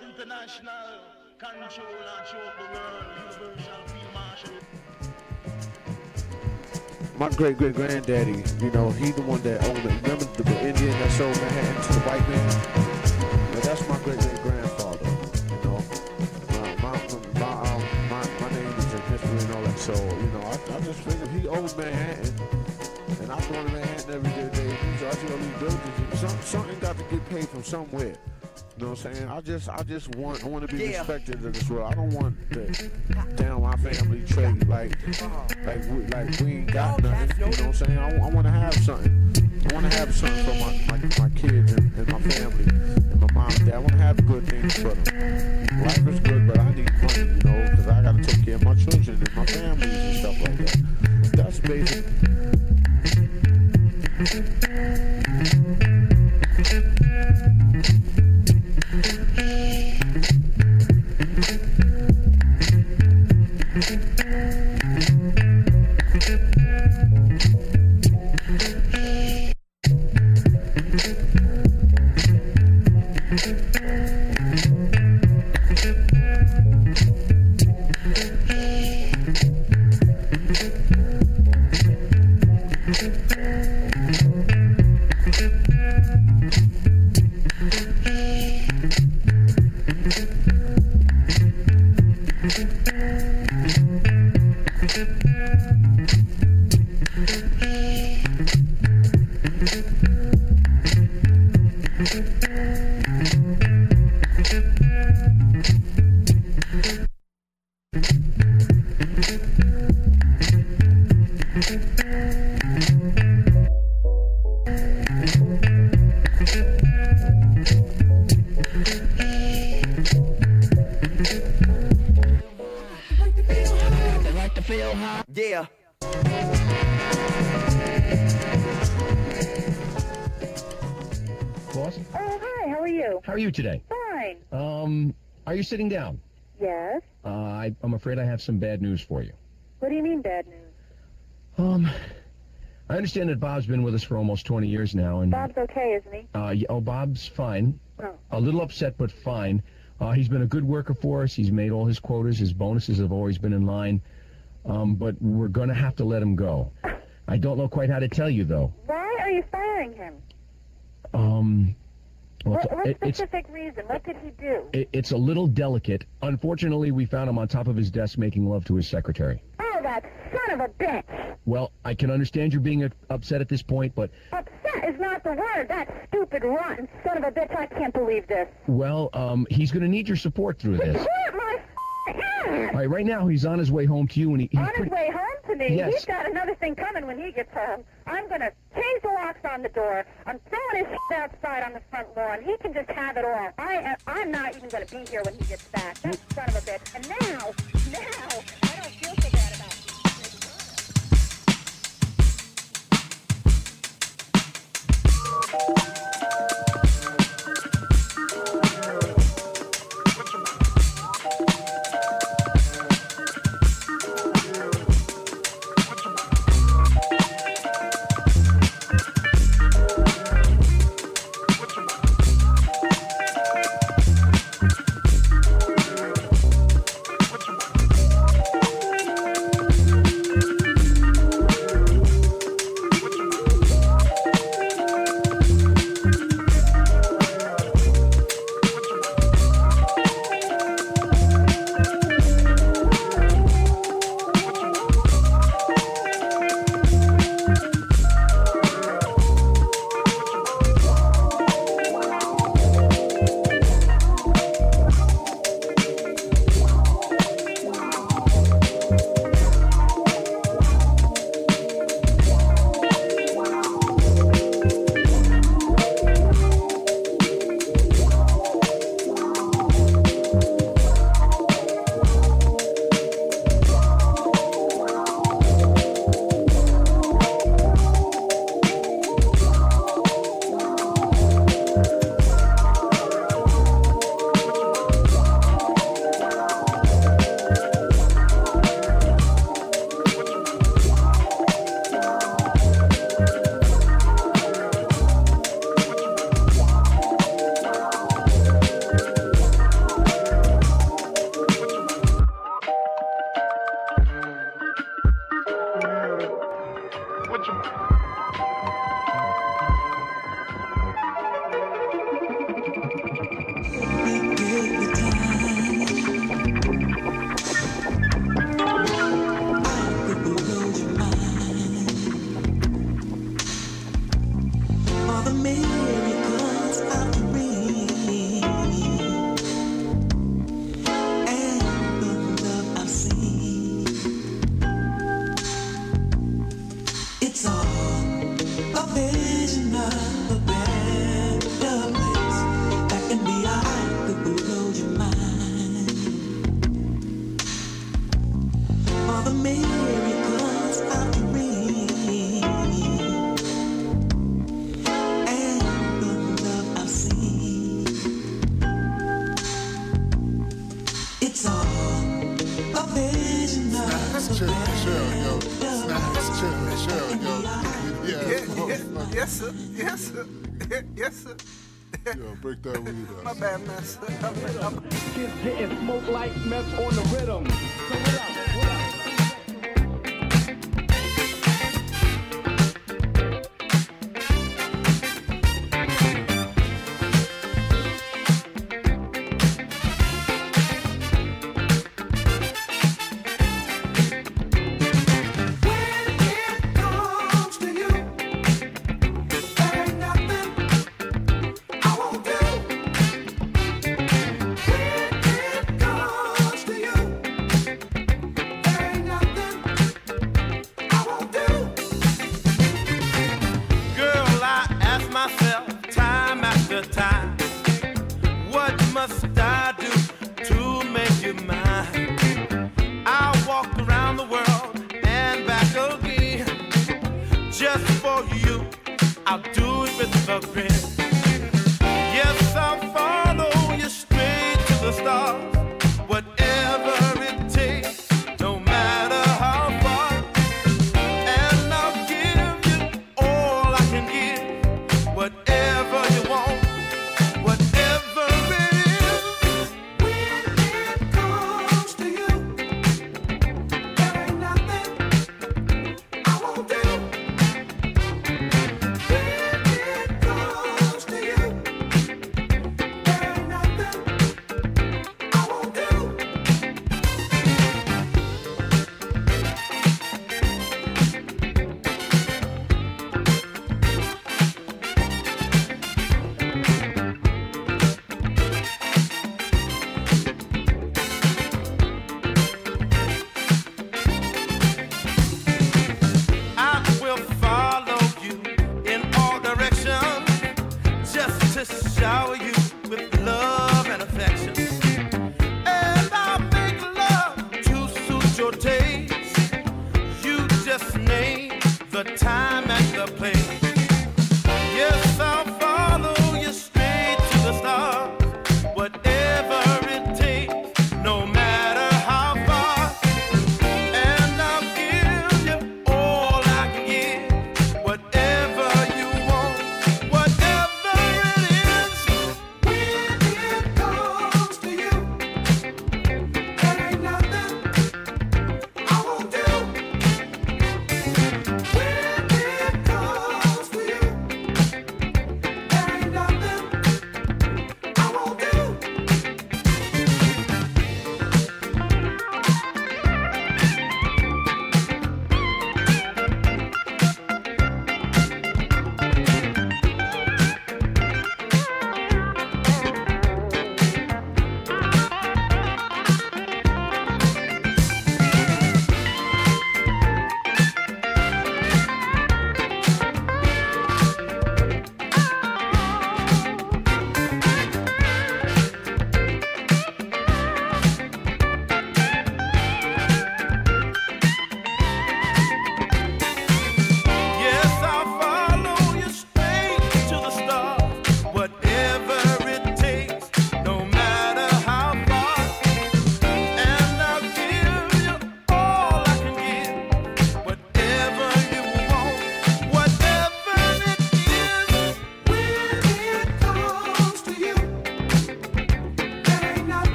International. My great great granddaddy, you know, he the one that owned it. Remember the, Indian that sold Manhattan to the white man? Well, that's my great great grandfather. You know, my my my, um, my my name is in history and all that. So you know, I, I just figured he owns Manhattan, and I'm going to Manhattan every day. day. So I see all these buildings. Some, something got to get paid from somewhere. You know what I'm saying? I just, I just want, I want to be Yeah. respected in this world. I don't want to down my family trait like, like, we, like we ain't got nothing. You know what I'm saying? I, want to have something. I want to have something for my, my, my kids and, and my family and my mom and dad. I want to have good things for them. Life is good, but I need money, you know, because I got to take care of my children and my families and stuff like that. That's basic. Sitting down? Yes. Uh, I, I'm afraid I have some bad news for you. What do you mean bad news? Um, I understand that Bob's been with us for almost 20 years now, and Bob's okay, isn't he? uh, y- oh, Bob's fine. Oh. A little upset, but fine. Uh, he's been a good worker for us. He's made all his quotas. His bonuses have always been in line. Um, but we're going to have to let him go. I don't know quite how to tell you, though. Why are you firing him? Um, well, What, what it- specific reason? What did he do? it, it's a little delicate. Unfortunately, we found him on top of his desk making love to his secretary. Oh, that son of a bitch! Well, I can understand you're being upset at this point, but Upset is not the word. That stupid, rotten son of a bitch. I can't believe this. well, um, he's going to need your support through this. What my? All right, right now he's on his way home to you, and he, he's On his way home to me. Yes. He's got another thing coming when he gets home. I'm going to change the locks on the door. I'm throwing his shit outside on the front lawn. He can just have it all. I am, I'm not even going to be here when he gets back. That son of a bitch. And now, now,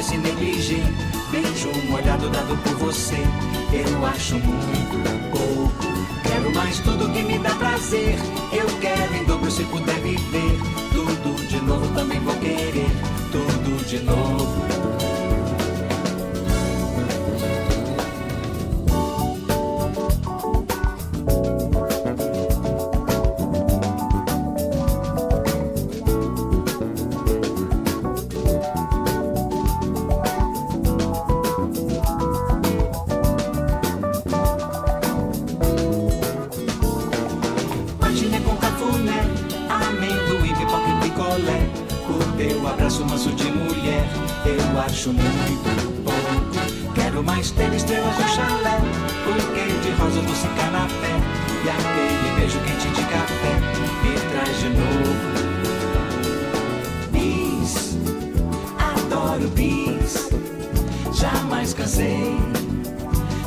esse negligê. Beijo molhado dado por você, eu acho muito pouco. Quero mais tudo que me dá prazer. Eu quero em dobro se puder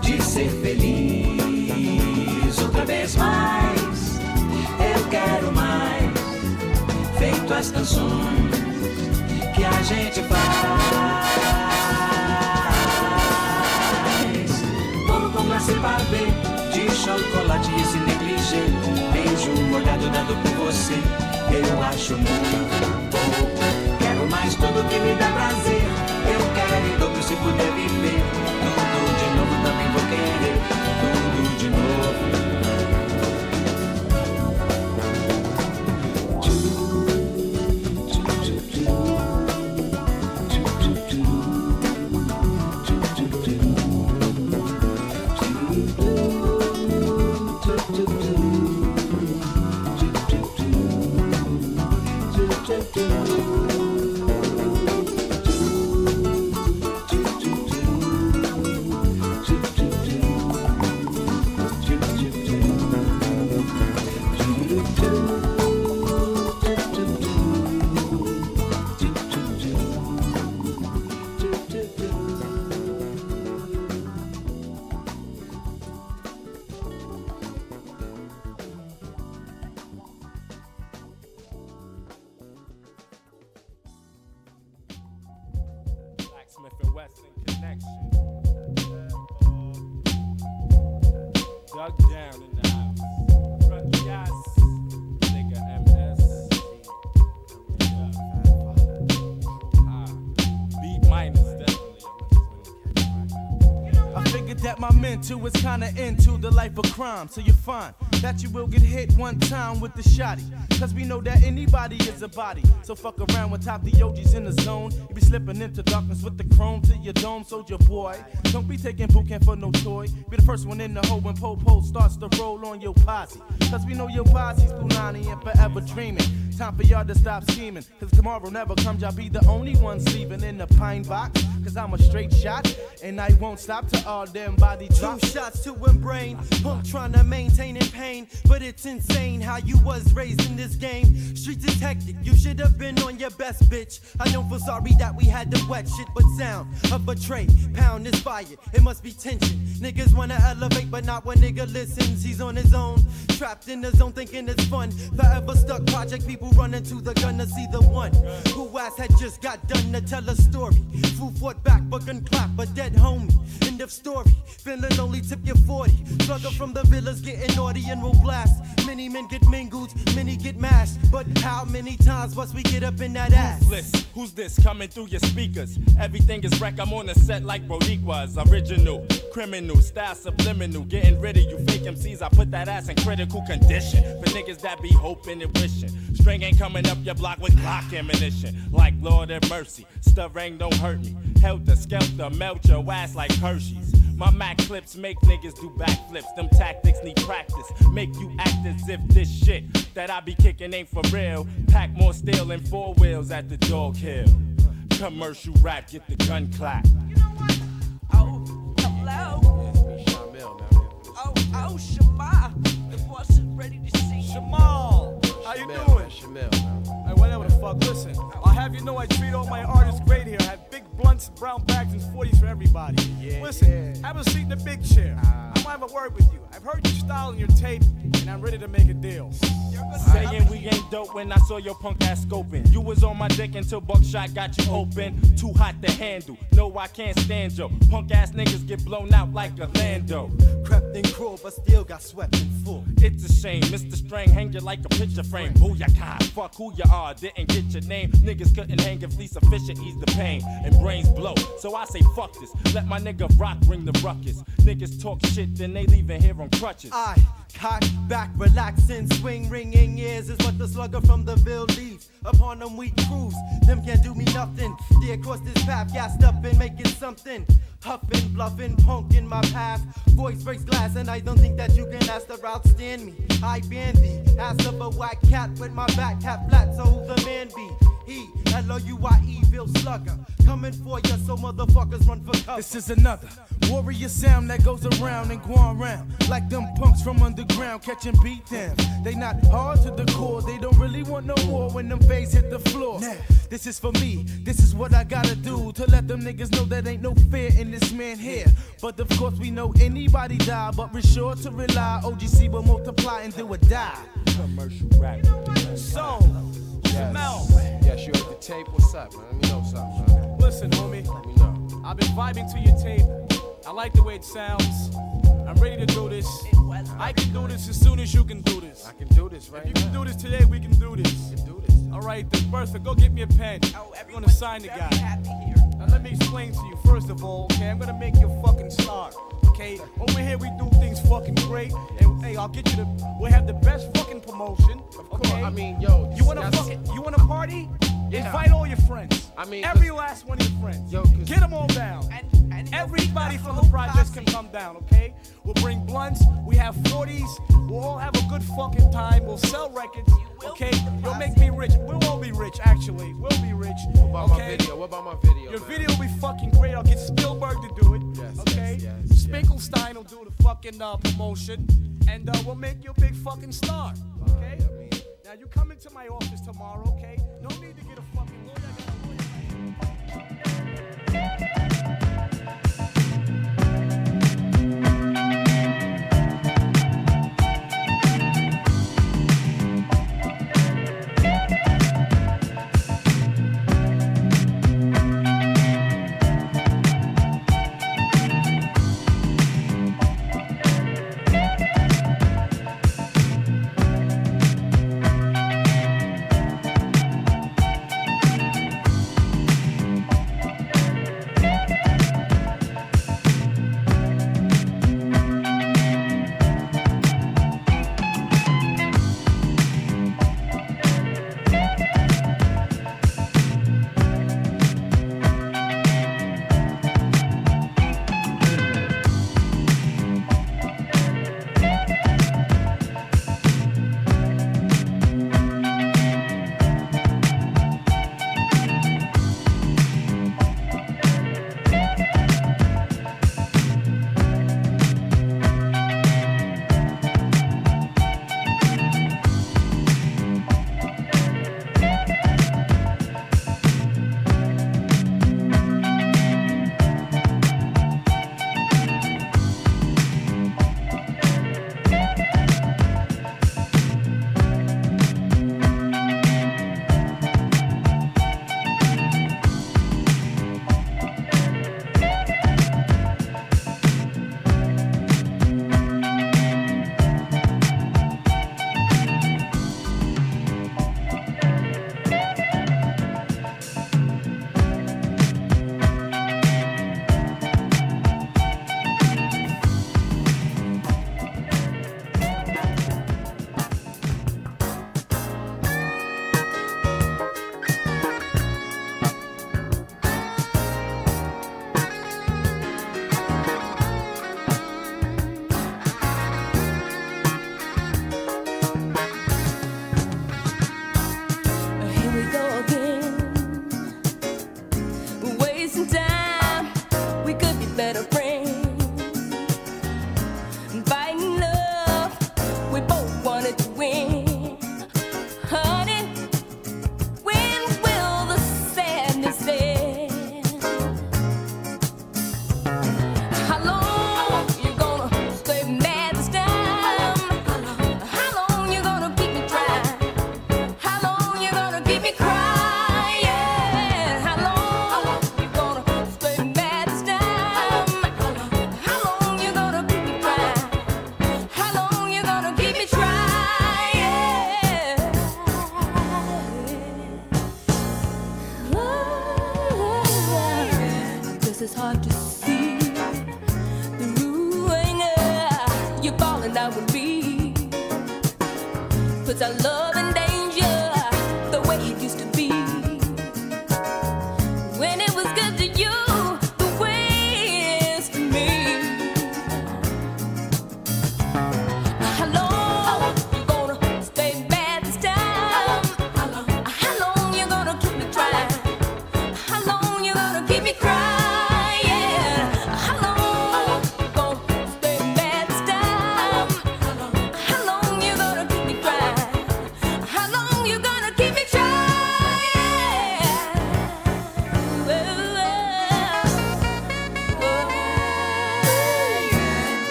de ser feliz. Outra vez mais, eu quero mais. Feito as canções que a gente faz. Bolo com glacê pavê, de chocolate e esse negligê. Beijo molhado dado por você, eu acho muito bom. Quero mais tudo que me dá prazer. Eu quero em dobro se puder into the life of crime, so you're fine. That you will get hit one time with the shotty. Cause we know that anybody is a body. So fuck around with top the OGs in the zone. You be slipping into darkness with the chrome to your dome, soldier boy. Don't be taking boot camp for no toy. Be the first one in the hole when Popo starts to roll on your posse. Cause we know your posse's Punani and forever dreaming. Time for y'all to stop scheming. Cause tomorrow never comes, y'all be the only one sleeping in the pine box. Cause I'm a straight shot, and I won't stop till all them body drop. Two shots to one brain, punk trying to maintain in pain. But it's insane how you was raised in this game. Streets is hectic, you should have been on your best, bitch. I don't feel sorry that we had to wet shit, but sound of a tray. Pound is fire, it must be tension. Niggas wanna elevate, but not when nigga listens. He's on his own, trapped in the zone, thinking it's fun. Forever stuck project, people running to the gun to see the one who class had just got done to tell a story. Fool back, but clap, a dead homie. End of story. Feeling only tip your 40. Struggle from the villas getting naughty and will blast. Many men get mingled, many get mashed. But how many times must we get up in that ass? Ruthless. Who's this coming through your speakers? Everything is wreck. I'm on the set like Brodiquas. Original, criminal, style subliminal. Getting rid of you fake MCs. I put that ass in critical condition. For niggas that be hoping and wishing. String ain't coming up your block with Glock ammunition. Like Lord have mercy. Stirring don't hurt me. Helter skelter, melt your ass like Hershey's. My Mac clips make niggas do backflips. Them tactics need practice. Make you act as if this shit that I be kicking ain't for real. Pack more steel and four wheels at the dog hill. Commercial rap, get the gun clap. Oh, hello. Oh, oh, Shema. The boss is ready to see you. Jamal, how you doing? Hey, whatever the fuck. Listen, I'll have you know I treat all my artists great here. I have big blunts, brown bags, and 40s for everybody. Listen, have a seat in the big chair. Ah. I want to have a word with you. I've heard your style and your tape, and I'm ready to make a deal. Saying we ain't dope when I saw your punk ass scoping. You was on my dick until Buckshot got you open. Too hot to handle. No, I can't stand you. Punk ass niggas get blown out like a Lando. Crept and cruel, but still got swept in full. It's a shame, Mr. Strang hang you like a picture frame. Booyaka, fuck who you are, didn't get your name. Niggas couldn't hang if Lisa Fischer eased the pain and brains blow. So I say fuck this, let my nigga rock bring the ruckus. Niggas talk shit, then they leaving here on crutches. I cock back, relaxing, swing, ringing ears is what the slugger from the Ville leaves. Upon them weak crews, them can't do me nothing. They across this path, gassed up and making something. Huffing, bluffing, punk in my path. Voice breaks glass, and I don't think that you can ask to outstand me. I ban thee, ass of a white cat with my back cap flat, so who the man be? He, L-O-U-I-E, Bill Slugger. Coming for ya, so motherfuckers run for cover. This is another warrior sound that goes around and going around like them punks from underground catching beat down. They not hard to the core, they don't really want no war when them face hit the floor. Now, this is for me, this is what I gotta do to let them niggas know that ain't no fear in this man here. But of course, we know anybody die, but we're sure to rely. OGC will multiply and do or die. Commercial rap. So, Yes. Mel, Yes, you heard the tape. What's up, man? Let me know something, man. listen, homie. Let me know. I've been vibing to your tape. I like the way it sounds. I'm ready to do this. I can do this as soon as you can do this. I can do this right If you can now. do this today, we can do this. I can do this. All right, then Bertha, go get me a pen. Oh, I'm gonna sign the guy. Now let me explain to you. First of all, okay, I'm gonna make you a fucking star. Okay, over here we do things fucking great, and hey, I'll get you the. We'll have the best fucking promotion. Of course. Okay, I mean, yo. you wanna that's- fucking, you wanna party? Yeah. Invite all your friends. I mean, every last one of your friends. Yo, 'cause- get them all down. And, and Everybody from the whole projects can come down, okay? We'll bring blunts. We have 40s. We'll all have a good fucking time. We'll sell records, okay? You'll make me rich. We'll all be rich, actually. We'll be rich. What about my video? What about my video? Your man? video will be fucking great. I'll get Spielberg to do it. Yes, okay? yes, yes, Spinkelstein will do the fucking uh, promotion. And uh, we'll make you a big fucking star. Okay? I mean, Now you come into my office tomorrow, okay?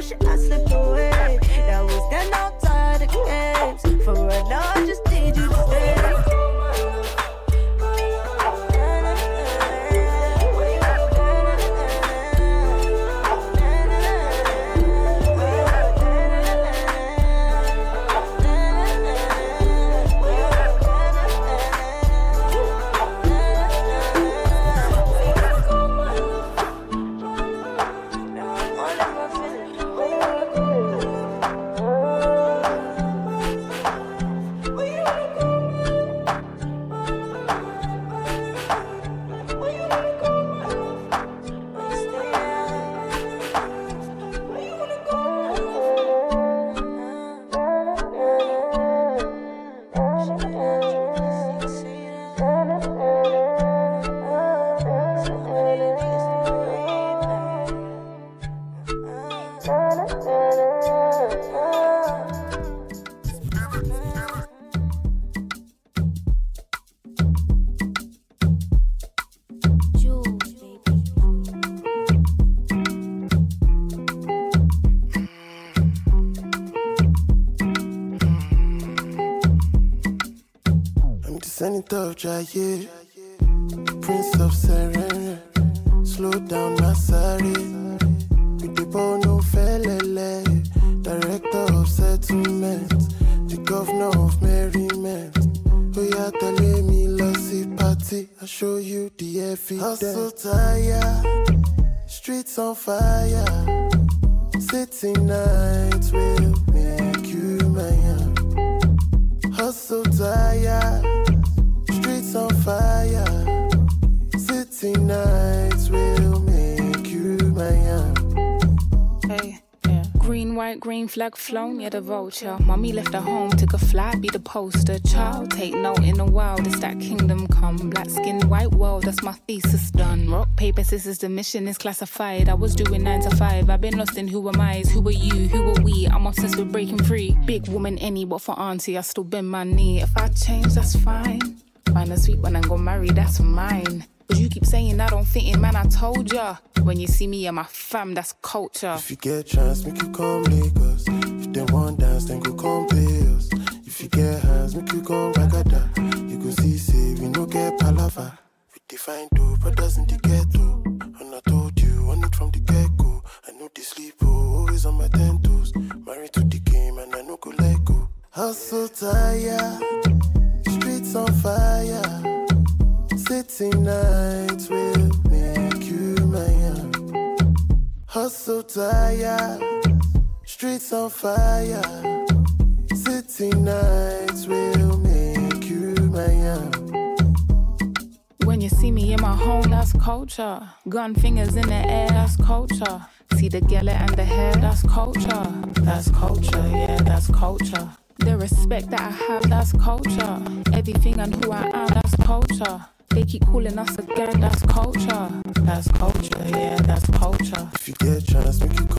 I slipped away. yeah. flown, you're the vulture. Mommy left her home, took a fly, be the poster. Child, take note in the wild, it's that kingdom come. Black skin, white world, that's my thesis done. Rock, paper, scissors, the mission is classified. I was doing nine to five, I've been lost in who am I's, who are you, who are we? I'm obsessed with breaking free. Big woman, any, but for auntie, I still bend my knee. If I change, that's fine. Find a sweet one and go marry, that's mine. But you keep saying I don't fit in, man, I told ya. When you see me and my fam, that's culture. If you get a chance, make you come Lagos. They want dance, then go come play us. If you get hands, make you come ragada. You go see, say, we no get palava. We define two brothers in the ghetto. And I told you, I need from the get go. I know they sleep, oh, always on my ten toes. Married to the game, and I know go let go. I'm so tired, streets on fire. City nights will make you mine. I'm so tired. Streets on fire. City nights will make you my own. When you see me in my home, that's culture. Gun fingers in the air, that's culture. See the gala and the hair, that's culture. That's culture, yeah, that's culture. The respect that I have, that's culture. Everything and who I am, that's culture. They keep calling us again, that's culture. That's culture, yeah, that's culture. If you get a chance, make it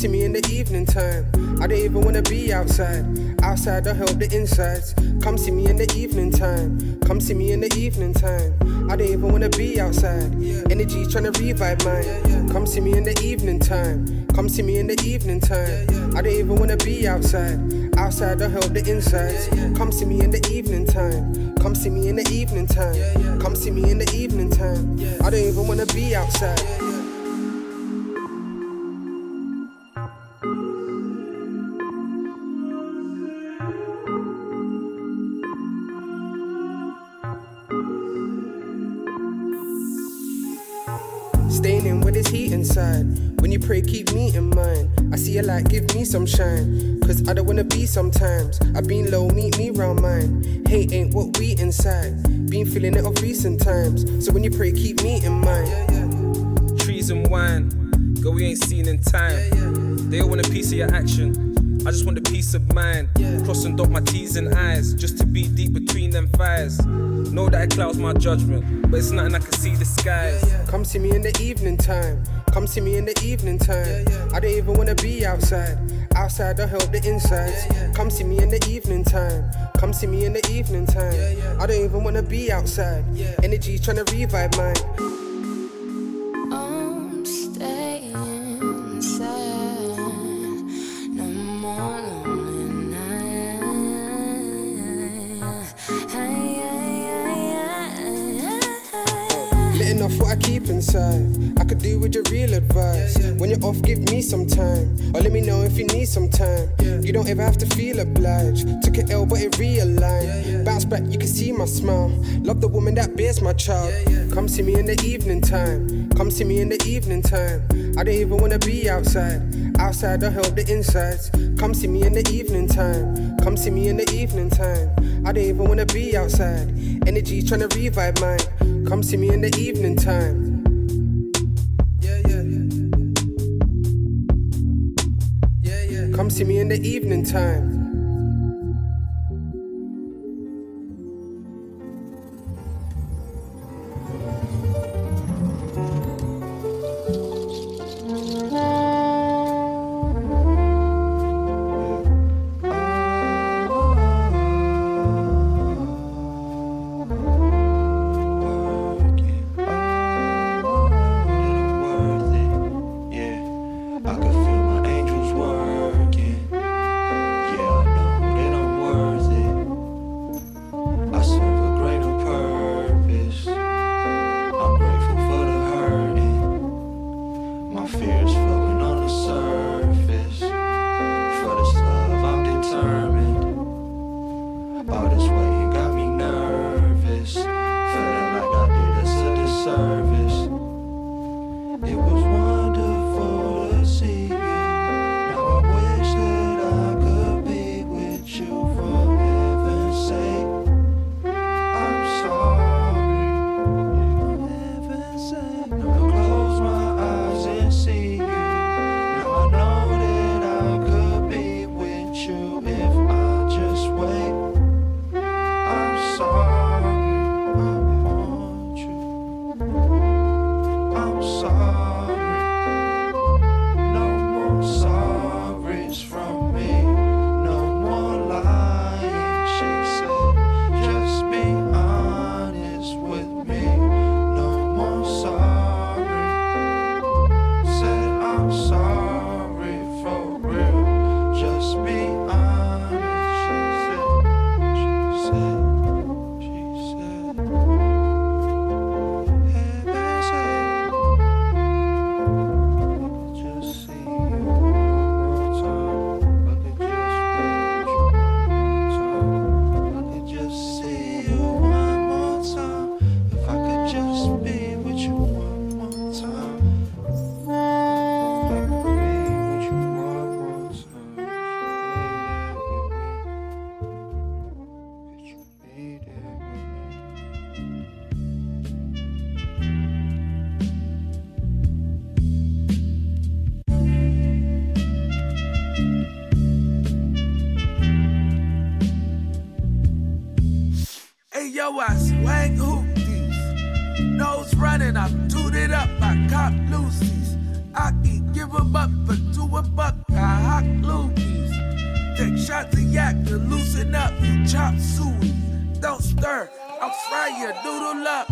see me in the evening time. I don't even wanna be outside. Outside, I help the insides. Come see me in the evening time. Come see me in the evening time. I don't even wanna be outside. Energy trying to revive mine. Come see me in the evening time. Come see me in the evening time. I don't even wanna be outside. Outside, I help the insides. Come see me in the evening time. Come see me in the evening time. Come see me in the evening time. I don't even wanna be outside. Some shine. Cause I don't wanna be sometimes. I've been low, meet me round mine. Hate ain't what we inside. Been feeling it of recent times. So when you pray, keep me in mind. Trees and wine, girl, we ain't seen in time. They all want a piece of your action. I just want a peace of mind. Cross and dot my T's and I's, just to be deep between them fires. Know that it clouds my judgment, but it's nothing I can see the skies. Come see me in the evening time. Come see me in the evening time. I don't even wanna be outside. Outside, I help the insides. Come see me in the evening time. Come see me in the evening time. I don't even wanna be outside. Energy trying to revive mine. Do with your real advice. When you're off, give me some time. Or let me know if you need some time. You don't ever have to feel obliged. Took an L, but it realigned. Bounce back, you can see my smile. Love the woman that bears my child. Come see me in the evening time. Come see me in the evening time. I don't even wanna be outside. Outside, I help the insides. Come see me in the evening time. Come see me in the evening time. I don't even wanna be outside. Energy trying to revive mine. Come see me in the evening time. Come see me in the evening time. I'll fry your doodle up.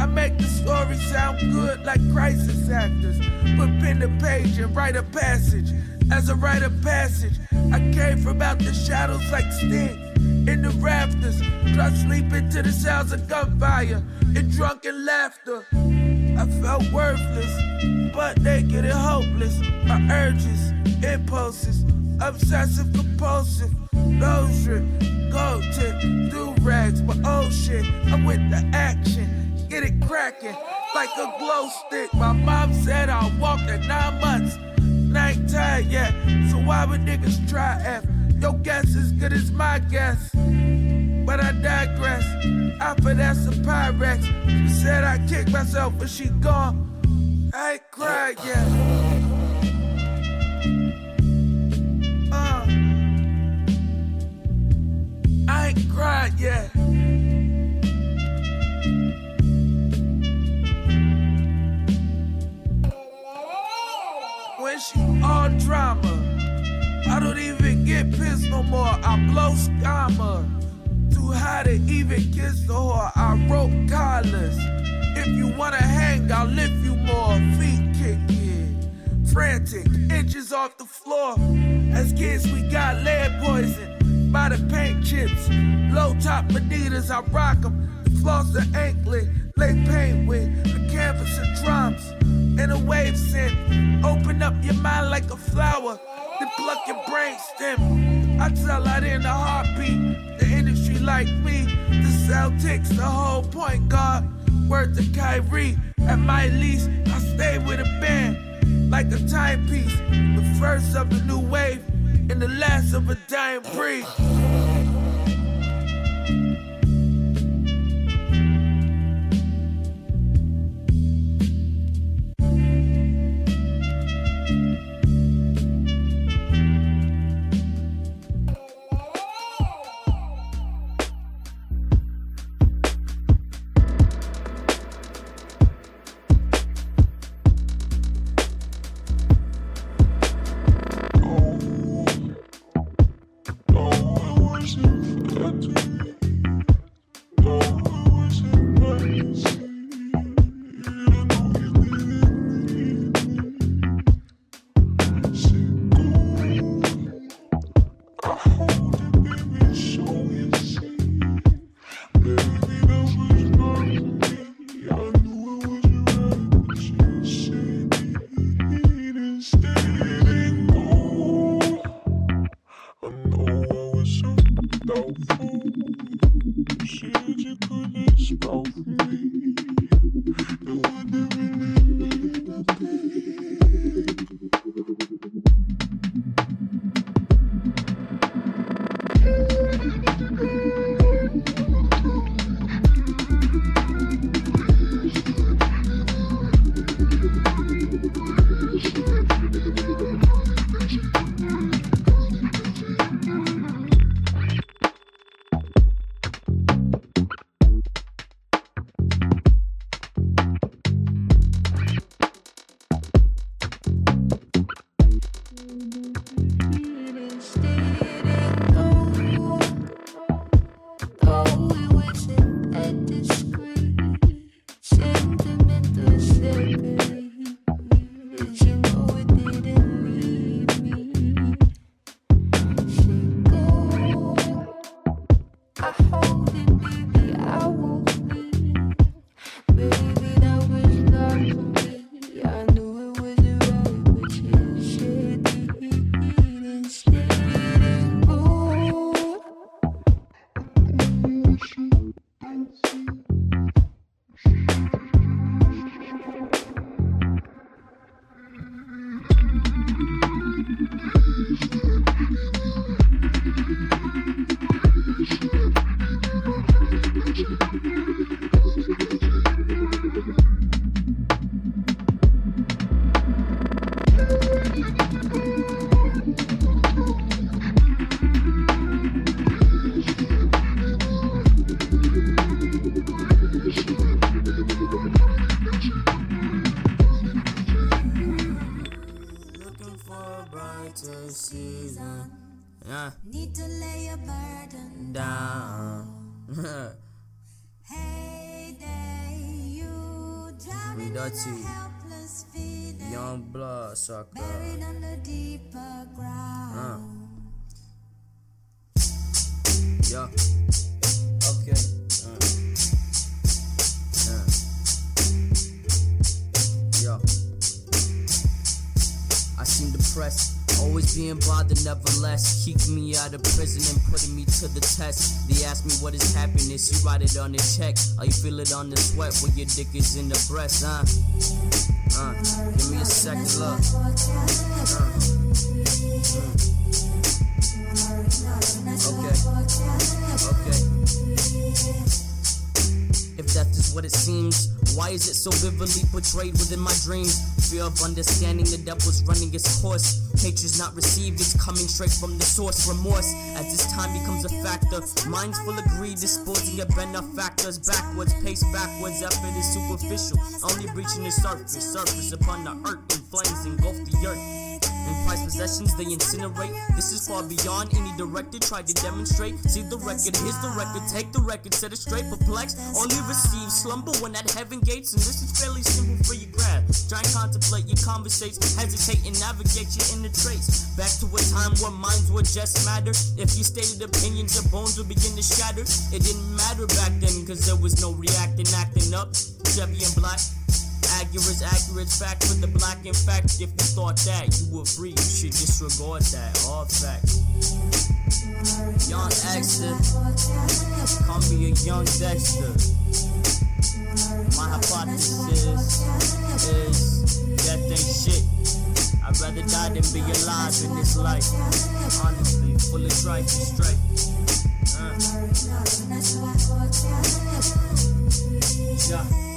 I make the story sound good like crisis actors. Put pen to page and write a passage. As a rite of passage, I came from out the shadows like Sting. In the rafters, try sleeping to the sounds of gunfire and drunken laughter. I felt worthless, but naked and hopeless. My urges, impulses, obsessive compulsive, nose drip, gold tip, do rags, my old oh shit. I'm with the action, get it cracking like a glow stick. My mom said I'll walk at nine months. Night time, yeah. So why would niggas try F? Your guess as good as my guess. But I digress. I finesse a Pyrex. She said I kicked myself, but she gone. I ain't cried yet. I ain't cried yet. When she all drama, I don't even get pissed no more. I blow scammer. Too high to even kiss the whore. I rope collars. If you wanna hang, I'll lift you more. Feet kicking, frantic, inches off the floor. As kids, we got lead poison by the paint chips. Low top Adidas, I rock them. The floss the anklet, lay paint with the canvas and drums. In a wave scent, open up your mind like a flower, then pluck your brain stem. I tell out in a heartbeat, the industry like me, the Celtics, the whole point guard. Word to Kyrie, at my least, I stay with a band like a timepiece. The first of the new wave and the last of a dying breed. Sucker. Nevertheless. Keeping me out of prison and putting me to the test. They ask me what is happiness, you write it on the check. Or you feel it on the sweat when your dick is in the breast, huh? Uh, give me a second look. Uh, mm. Okay. Okay. If death is what it seems, why is it so vividly portrayed within my dreams? Fear of understanding the devil's running its course. Hatred's not received, it's coming straight from the source. Remorse, as this time becomes a factor. Minds full of greed, disposing of benefactors. Backwards, pace backwards, effort is superficial. Only breaching the surface, surface upon the earth, and flames engulf the earth. In prized possessions, they incinerate. This is far beyond any director tried to demonstrate. See the record, here's the record. Take the record, set it straight, perplexed. Only receive slumber when at heaven gates. And this is fairly simple for your grab. Try and contemplate your conversates, hesitate and navigate your inner trace. Back to a time where minds would just matter. If you stated opinions, your bones would begin to shatter. It didn't matter back then, cause there was no reacting, acting up. Chevy and black. Accurate, accurate fact for the black. In fact, if you thought that you were free, you should disregard that. All fact. Young Dexter, call me a young Dexter. My hypothesis is death ain't shit. I'd rather die than be alive in this life. Honestly, full of strife and strife. Uh. Yeah.